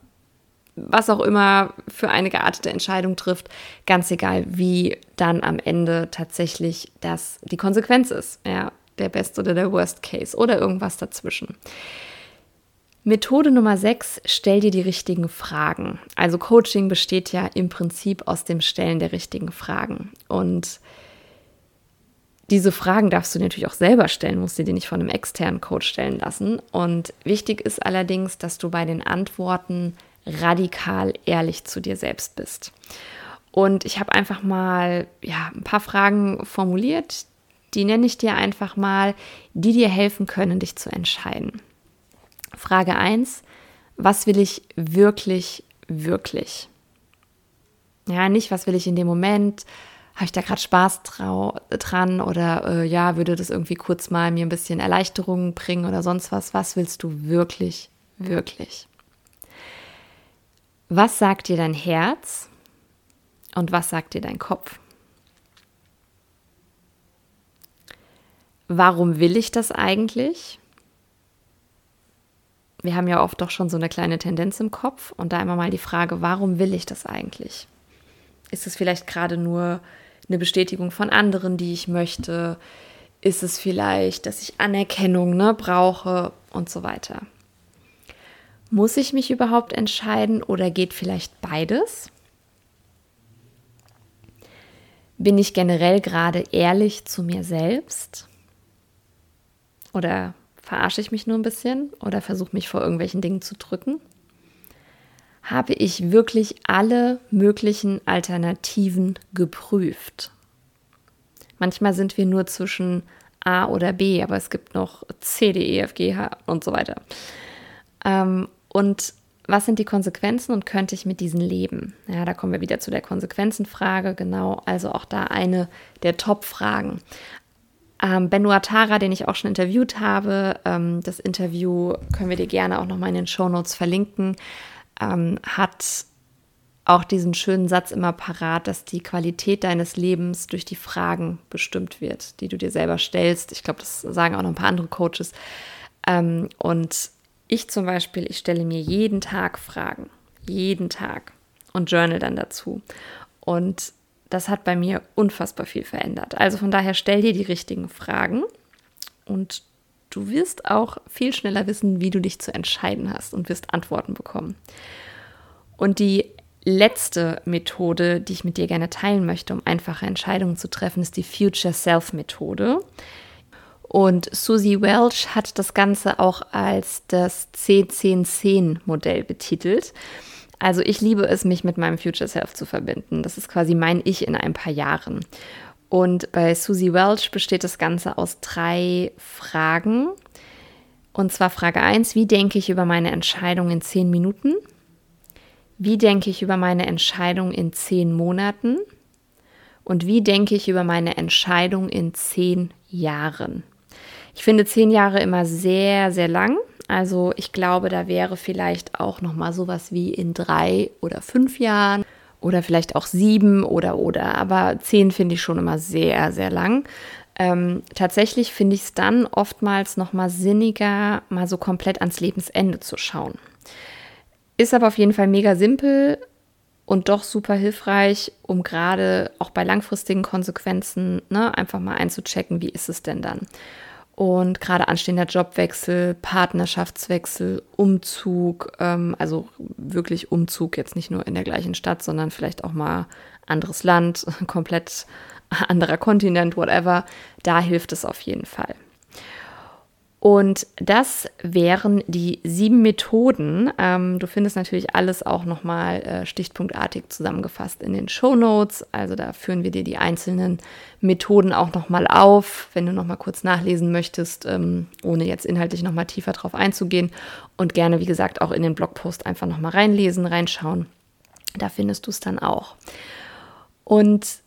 [SPEAKER 1] was auch immer für eine geartete Entscheidung trifft, ganz egal, wie dann am Ende tatsächlich das die Konsequenz ist, ja, der Best oder der Worst Case oder irgendwas dazwischen. Methode Nummer 6, stell dir die richtigen Fragen. Also Coaching besteht ja im Prinzip aus dem Stellen der richtigen Fragen. Und diese Fragen darfst du natürlich auch selber stellen, musst du dir nicht von einem externen Coach stellen lassen. Und wichtig ist allerdings, dass du bei den Antworten radikal ehrlich zu dir selbst bist. Und ich habe einfach mal ja, ein paar Fragen formuliert, die nenne ich dir einfach mal, die dir helfen können, dich zu entscheiden. Frage 1, was will ich wirklich, wirklich? Ja, nicht, was will ich in dem Moment, habe ich da gerade Spaß dran oder äh, ja, würde das irgendwie kurz mal mir ein bisschen Erleichterung bringen oder sonst was? Was willst du wirklich, wirklich? Was sagt dir dein Herz und was sagt dir dein Kopf? Warum will ich das eigentlich? wir haben ja oft doch schon so eine kleine Tendenz im Kopf und da immer mal die Frage, warum will ich das eigentlich? Ist es vielleicht gerade nur eine Bestätigung von anderen, die ich möchte? Ist es vielleicht, dass ich Anerkennung ne, brauche und so weiter? Muss ich mich überhaupt entscheiden oder geht vielleicht beides? Bin ich generell gerade ehrlich zu mir selbst? Oder verarsche ich mich nur ein bisschen oder versuche mich vor irgendwelchen Dingen zu drücken? Habe ich wirklich alle möglichen Alternativen geprüft? Manchmal sind wir nur zwischen A oder B, aber es gibt noch C, D, E, F, G, H und so weiter. Ähm, und was sind die Konsequenzen und könnte ich mit diesen leben? Ja, da kommen wir wieder zu der Konsequenzenfrage, genau, also auch da eine der Top-Fragen. Ähm, ben Nuatara, den ich auch schon interviewt habe, ähm, das Interview können wir dir gerne auch nochmal in den Show Notes verlinken, ähm, hat auch diesen schönen Satz immer parat, dass die Qualität deines Lebens durch die Fragen bestimmt wird, die du dir selber stellst. Ich glaube, das sagen auch noch ein paar andere Coaches. Ähm, und ich zum Beispiel, ich stelle mir jeden Tag Fragen, jeden Tag und journal dann dazu. Und das hat bei mir unfassbar viel verändert. Also von daher stell dir die richtigen Fragen und du wirst auch viel schneller wissen, wie du dich zu entscheiden hast und wirst Antworten bekommen. Und die letzte Methode, die ich mit dir gerne teilen möchte, um einfache Entscheidungen zu treffen, ist die Future Self Methode. Und Susie Welch hat das Ganze auch als das C1010-Modell betitelt. Also ich liebe es, mich mit meinem Future Self zu verbinden. Das ist quasi mein Ich in ein paar Jahren. Und bei Susie Welch besteht das Ganze aus drei Fragen. Und zwar Frage 1, wie denke ich über meine Entscheidung in zehn Minuten? Wie denke ich über meine Entscheidung in zehn Monaten? Und wie denke ich über meine Entscheidung in zehn Jahren? Ich finde zehn Jahre immer sehr, sehr lang. Also ich glaube, da wäre vielleicht auch noch mal sowas wie in drei oder fünf Jahren oder vielleicht auch sieben oder oder. Aber zehn finde ich schon immer sehr, sehr lang. Ähm, tatsächlich finde ich es dann oftmals noch mal sinniger, mal so komplett ans Lebensende zu schauen. Ist aber auf jeden Fall mega simpel und doch super hilfreich, um gerade auch bei langfristigen Konsequenzen ne, einfach mal einzuchecken, wie ist es denn dann. Und gerade anstehender Jobwechsel, Partnerschaftswechsel, Umzug, ähm, also wirklich Umzug, jetzt nicht nur in der gleichen Stadt, sondern vielleicht auch mal anderes Land, komplett anderer Kontinent, whatever, da hilft es auf jeden Fall. Und das wären die sieben Methoden. Ähm, du findest natürlich alles auch nochmal äh, stichpunktartig zusammengefasst in den Show Notes. Also da führen wir dir die einzelnen Methoden auch nochmal auf, wenn du nochmal kurz nachlesen möchtest, ähm, ohne jetzt inhaltlich nochmal tiefer drauf einzugehen. Und gerne, wie gesagt, auch in den Blogpost einfach nochmal reinlesen, reinschauen. Da findest du es dann auch. Und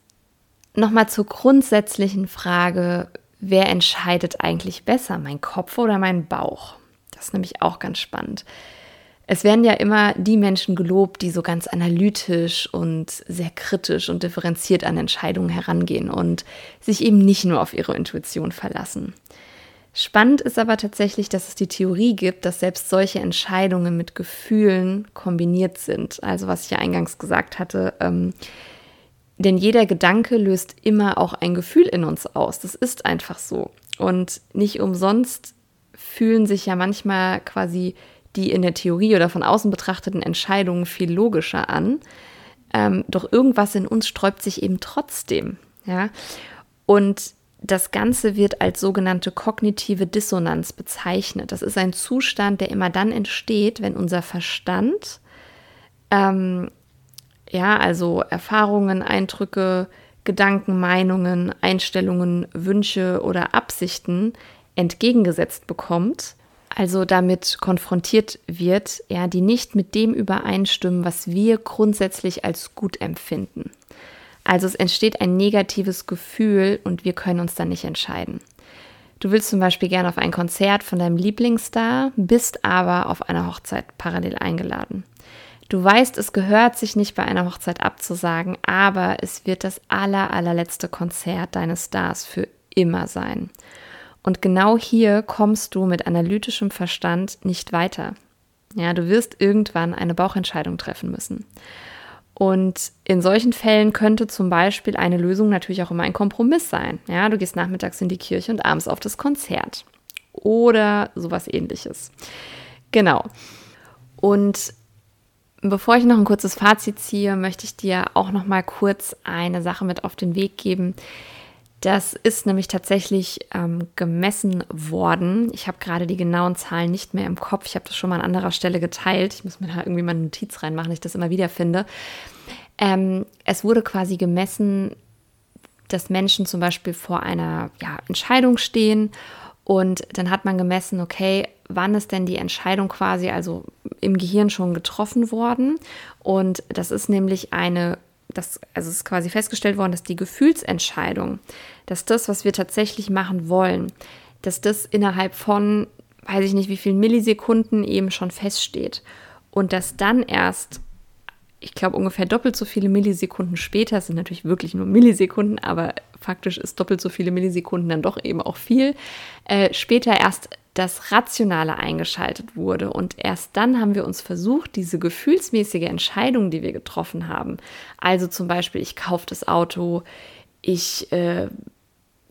[SPEAKER 1] nochmal zur grundsätzlichen Frage, wer entscheidet eigentlich besser, mein Kopf oder mein Bauch? Das ist nämlich auch ganz spannend. Es werden ja immer die Menschen gelobt, die so ganz analytisch und sehr kritisch und differenziert an Entscheidungen herangehen und sich eben nicht nur auf ihre Intuition verlassen. Spannend ist aber tatsächlich, dass es die Theorie gibt, dass selbst solche Entscheidungen mit Gefühlen kombiniert sind. Also was ich ja eingangs gesagt hatte, ähm, denn jeder Gedanke löst immer auch ein Gefühl in uns aus. Das ist einfach so. Und nicht umsonst fühlen sich ja manchmal quasi die in der Theorie oder von außen betrachteten Entscheidungen viel logischer an. Ähm, doch irgendwas in uns sträubt sich eben trotzdem. Ja? Und das Ganze wird als sogenannte kognitive Dissonanz bezeichnet. Das ist ein Zustand, der immer dann entsteht, wenn unser Verstand ähm, ja, also Erfahrungen, Eindrücke, Gedanken, Meinungen, Einstellungen, Wünsche oder Absichten entgegengesetzt bekommt, also damit konfrontiert wird, ja, die nicht mit dem übereinstimmen, was wir grundsätzlich als gut empfinden. Also es entsteht ein negatives Gefühl und wir können uns dann nicht entscheiden. Du willst zum Beispiel gerne auf ein Konzert von deinem Lieblingsstar, bist aber auf einer Hochzeit parallel eingeladen. Du weißt, es gehört sich nicht bei einer Hochzeit abzusagen, aber es wird das aller, allerletzte Konzert deines Stars für immer sein. Und genau hier kommst du mit analytischem Verstand nicht weiter. Ja, du wirst irgendwann eine Bauchentscheidung treffen müssen. Und in solchen Fällen könnte zum Beispiel eine Lösung natürlich auch immer ein Kompromiss sein. Ja, du gehst nachmittags in die Kirche und abends auf das Konzert oder sowas ähnliches. Genau. Und bevor ich noch ein kurzes Fazit ziehe, möchte ich dir auch noch mal kurz eine Sache mit auf den Weg geben. Das ist nämlich tatsächlich ähm, gemessen worden. Ich habe gerade die genauen Zahlen nicht mehr im Kopf. Ich habe das schon mal an anderer Stelle geteilt. Ich muss mir da irgendwie mal eine Notiz reinmachen, dass ich das immer wieder finde. Ähm, es wurde quasi gemessen, dass Menschen zum Beispiel vor einer ja, Entscheidung stehen und dann hat man gemessen, okay, wann ist denn die Entscheidung quasi also im Gehirn schon getroffen worden? Und das ist nämlich eine, das, also es ist quasi festgestellt worden, dass die Gefühlsentscheidung, dass das, was wir tatsächlich machen wollen, dass das innerhalb von, weiß ich nicht, wie vielen Millisekunden eben schon feststeht. Und dass dann erst ich glaube, ungefähr doppelt so viele Millisekunden später, es sind natürlich wirklich nur Millisekunden, aber faktisch ist doppelt so viele Millisekunden dann doch eben auch viel, äh, später erst das Rationale eingeschaltet wurde. Und erst dann haben wir uns versucht, diese gefühlsmäßige Entscheidung, die wir getroffen haben, also zum Beispiel, ich kaufe das Auto, ich äh,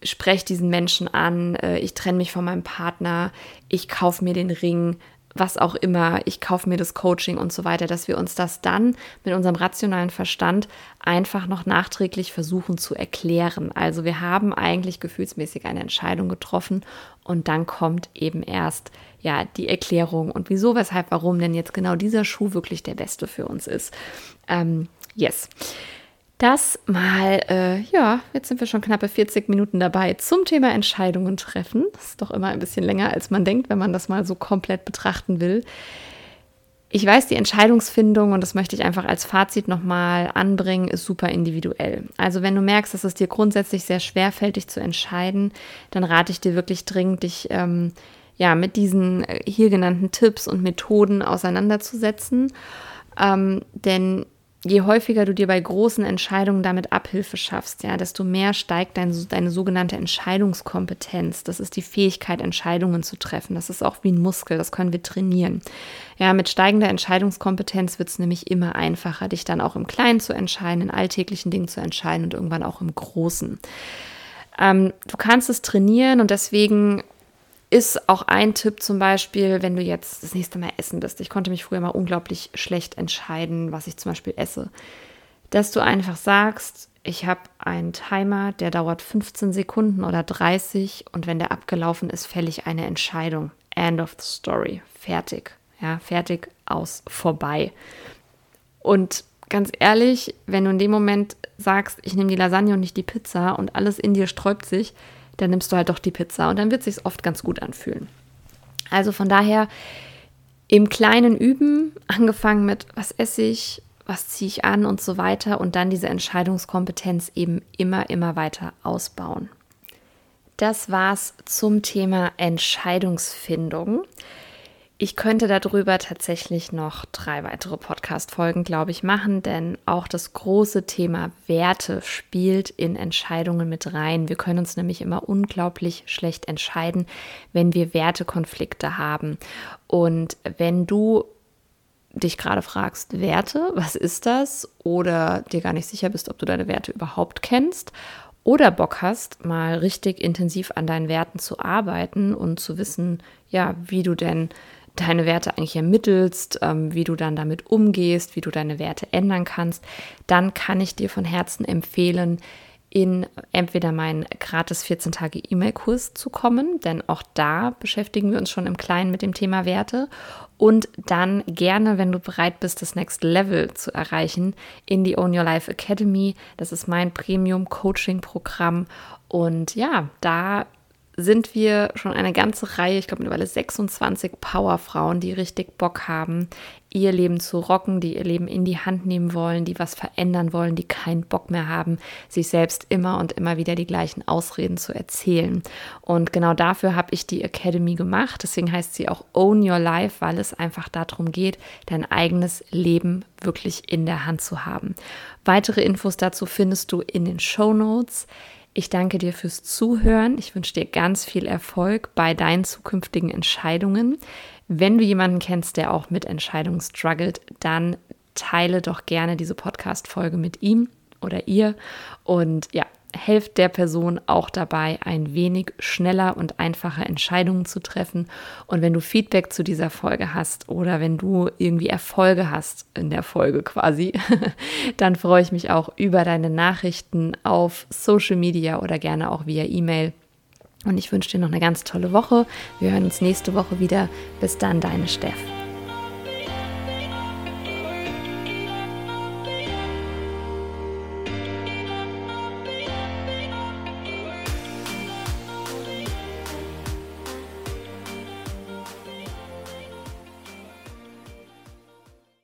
[SPEAKER 1] spreche diesen Menschen an, äh, ich trenne mich von meinem Partner, ich kaufe mir den Ring, was auch immer, ich kaufe mir das Coaching und so weiter, dass wir uns das dann mit unserem rationalen Verstand einfach noch nachträglich versuchen zu erklären. Also wir haben eigentlich gefühlsmäßig eine Entscheidung getroffen und dann kommt eben erst ja die Erklärung und wieso, weshalb, warum denn jetzt genau dieser Schuh wirklich der beste für uns ist. Ähm, yes das mal, äh, ja, jetzt sind wir schon knappe 40 Minuten dabei zum Thema Entscheidungen treffen. Das ist doch immer ein bisschen länger, als man denkt, wenn man das mal so komplett betrachten will. Ich weiß, die Entscheidungsfindung, und das möchte ich einfach als Fazit nochmal anbringen, ist super individuell. Also wenn du merkst, dass es dir grundsätzlich sehr schwer fällt, dich zu entscheiden, dann rate ich dir wirklich dringend, dich ähm, ja, mit diesen äh, hier genannten Tipps und Methoden auseinanderzusetzen. Ähm, denn je häufiger du dir bei großen Entscheidungen damit Abhilfe schaffst, ja, desto mehr steigt dein, deine sogenannte Entscheidungskompetenz. Das ist die Fähigkeit, Entscheidungen zu treffen. Das ist auch wie ein Muskel, das können wir trainieren. Ja, mit steigender Entscheidungskompetenz wird es nämlich immer einfacher, dich dann auch im Kleinen zu entscheiden, in alltäglichen Dingen zu entscheiden und irgendwann auch im Großen. Ähm, du kannst es trainieren und deswegen ist auch ein Tipp zum Beispiel, wenn du jetzt das nächste Mal essen bist. Ich konnte mich früher mal unglaublich schlecht entscheiden, was ich zum Beispiel esse. Dass du einfach sagst, ich habe einen Timer, der dauert 15 Sekunden oder 30 und wenn der abgelaufen ist, fälle ich eine Entscheidung. End of the story. Fertig. Ja, fertig, aus, vorbei. Und ganz ehrlich, wenn du in dem Moment sagst, ich nehme die Lasagne und nicht die Pizza und alles in dir sträubt sich, dann nimmst du halt doch die Pizza und dann wird es sich oft ganz gut anfühlen. Also von daher im kleinen Üben, angefangen mit, was esse ich, was ziehe ich an und so weiter und dann diese Entscheidungskompetenz eben immer, immer weiter ausbauen. Das war's zum Thema Entscheidungsfindung. Ich könnte darüber tatsächlich noch drei weitere Podcast-Folgen, glaube ich, machen, denn auch das große Thema Werte spielt in Entscheidungen mit rein. Wir können uns nämlich immer unglaublich schlecht entscheiden, wenn wir Wertekonflikte haben. Und wenn du dich gerade fragst, Werte, was ist das? Oder dir gar nicht sicher bist, ob du deine Werte überhaupt kennst oder Bock hast, mal richtig intensiv an deinen Werten zu arbeiten und zu wissen, ja, wie du denn deine Werte eigentlich ermittelst, ähm, wie du dann damit umgehst, wie du deine Werte ändern kannst, dann kann ich dir von Herzen empfehlen, in entweder meinen gratis 14 Tage E-Mail-Kurs zu kommen, denn auch da beschäftigen wir uns schon im Kleinen mit dem Thema Werte und dann gerne, wenn du bereit bist, das Next Level zu erreichen, in die Own Your Life Academy. Das ist mein Premium Coaching Programm und ja, da sind wir schon eine ganze Reihe, ich glaube mittlerweile 26 Powerfrauen, die richtig Bock haben, ihr Leben zu rocken, die ihr Leben in die Hand nehmen wollen, die was verändern wollen, die keinen Bock mehr haben, sich selbst immer und immer wieder die gleichen Ausreden zu erzählen. Und genau dafür habe ich die Academy gemacht. Deswegen heißt sie auch Own Your Life, weil es einfach darum geht, dein eigenes Leben wirklich in der Hand zu haben. Weitere Infos dazu findest du in den Show Notes. Ich danke dir fürs Zuhören. Ich wünsche dir ganz viel Erfolg bei deinen zukünftigen Entscheidungen. Wenn du jemanden kennst, der auch mit Entscheidungen struggelt, dann teile doch gerne diese Podcast-Folge mit ihm oder ihr. Und ja, helft der Person auch dabei, ein wenig schneller und einfacher Entscheidungen zu treffen. Und wenn du Feedback zu dieser Folge hast oder wenn du irgendwie Erfolge hast in der Folge quasi, dann freue ich mich auch über deine Nachrichten auf Social Media oder gerne auch via E-Mail. Und ich wünsche dir noch eine ganz tolle Woche. Wir hören uns nächste Woche wieder. Bis dann, deine Steff.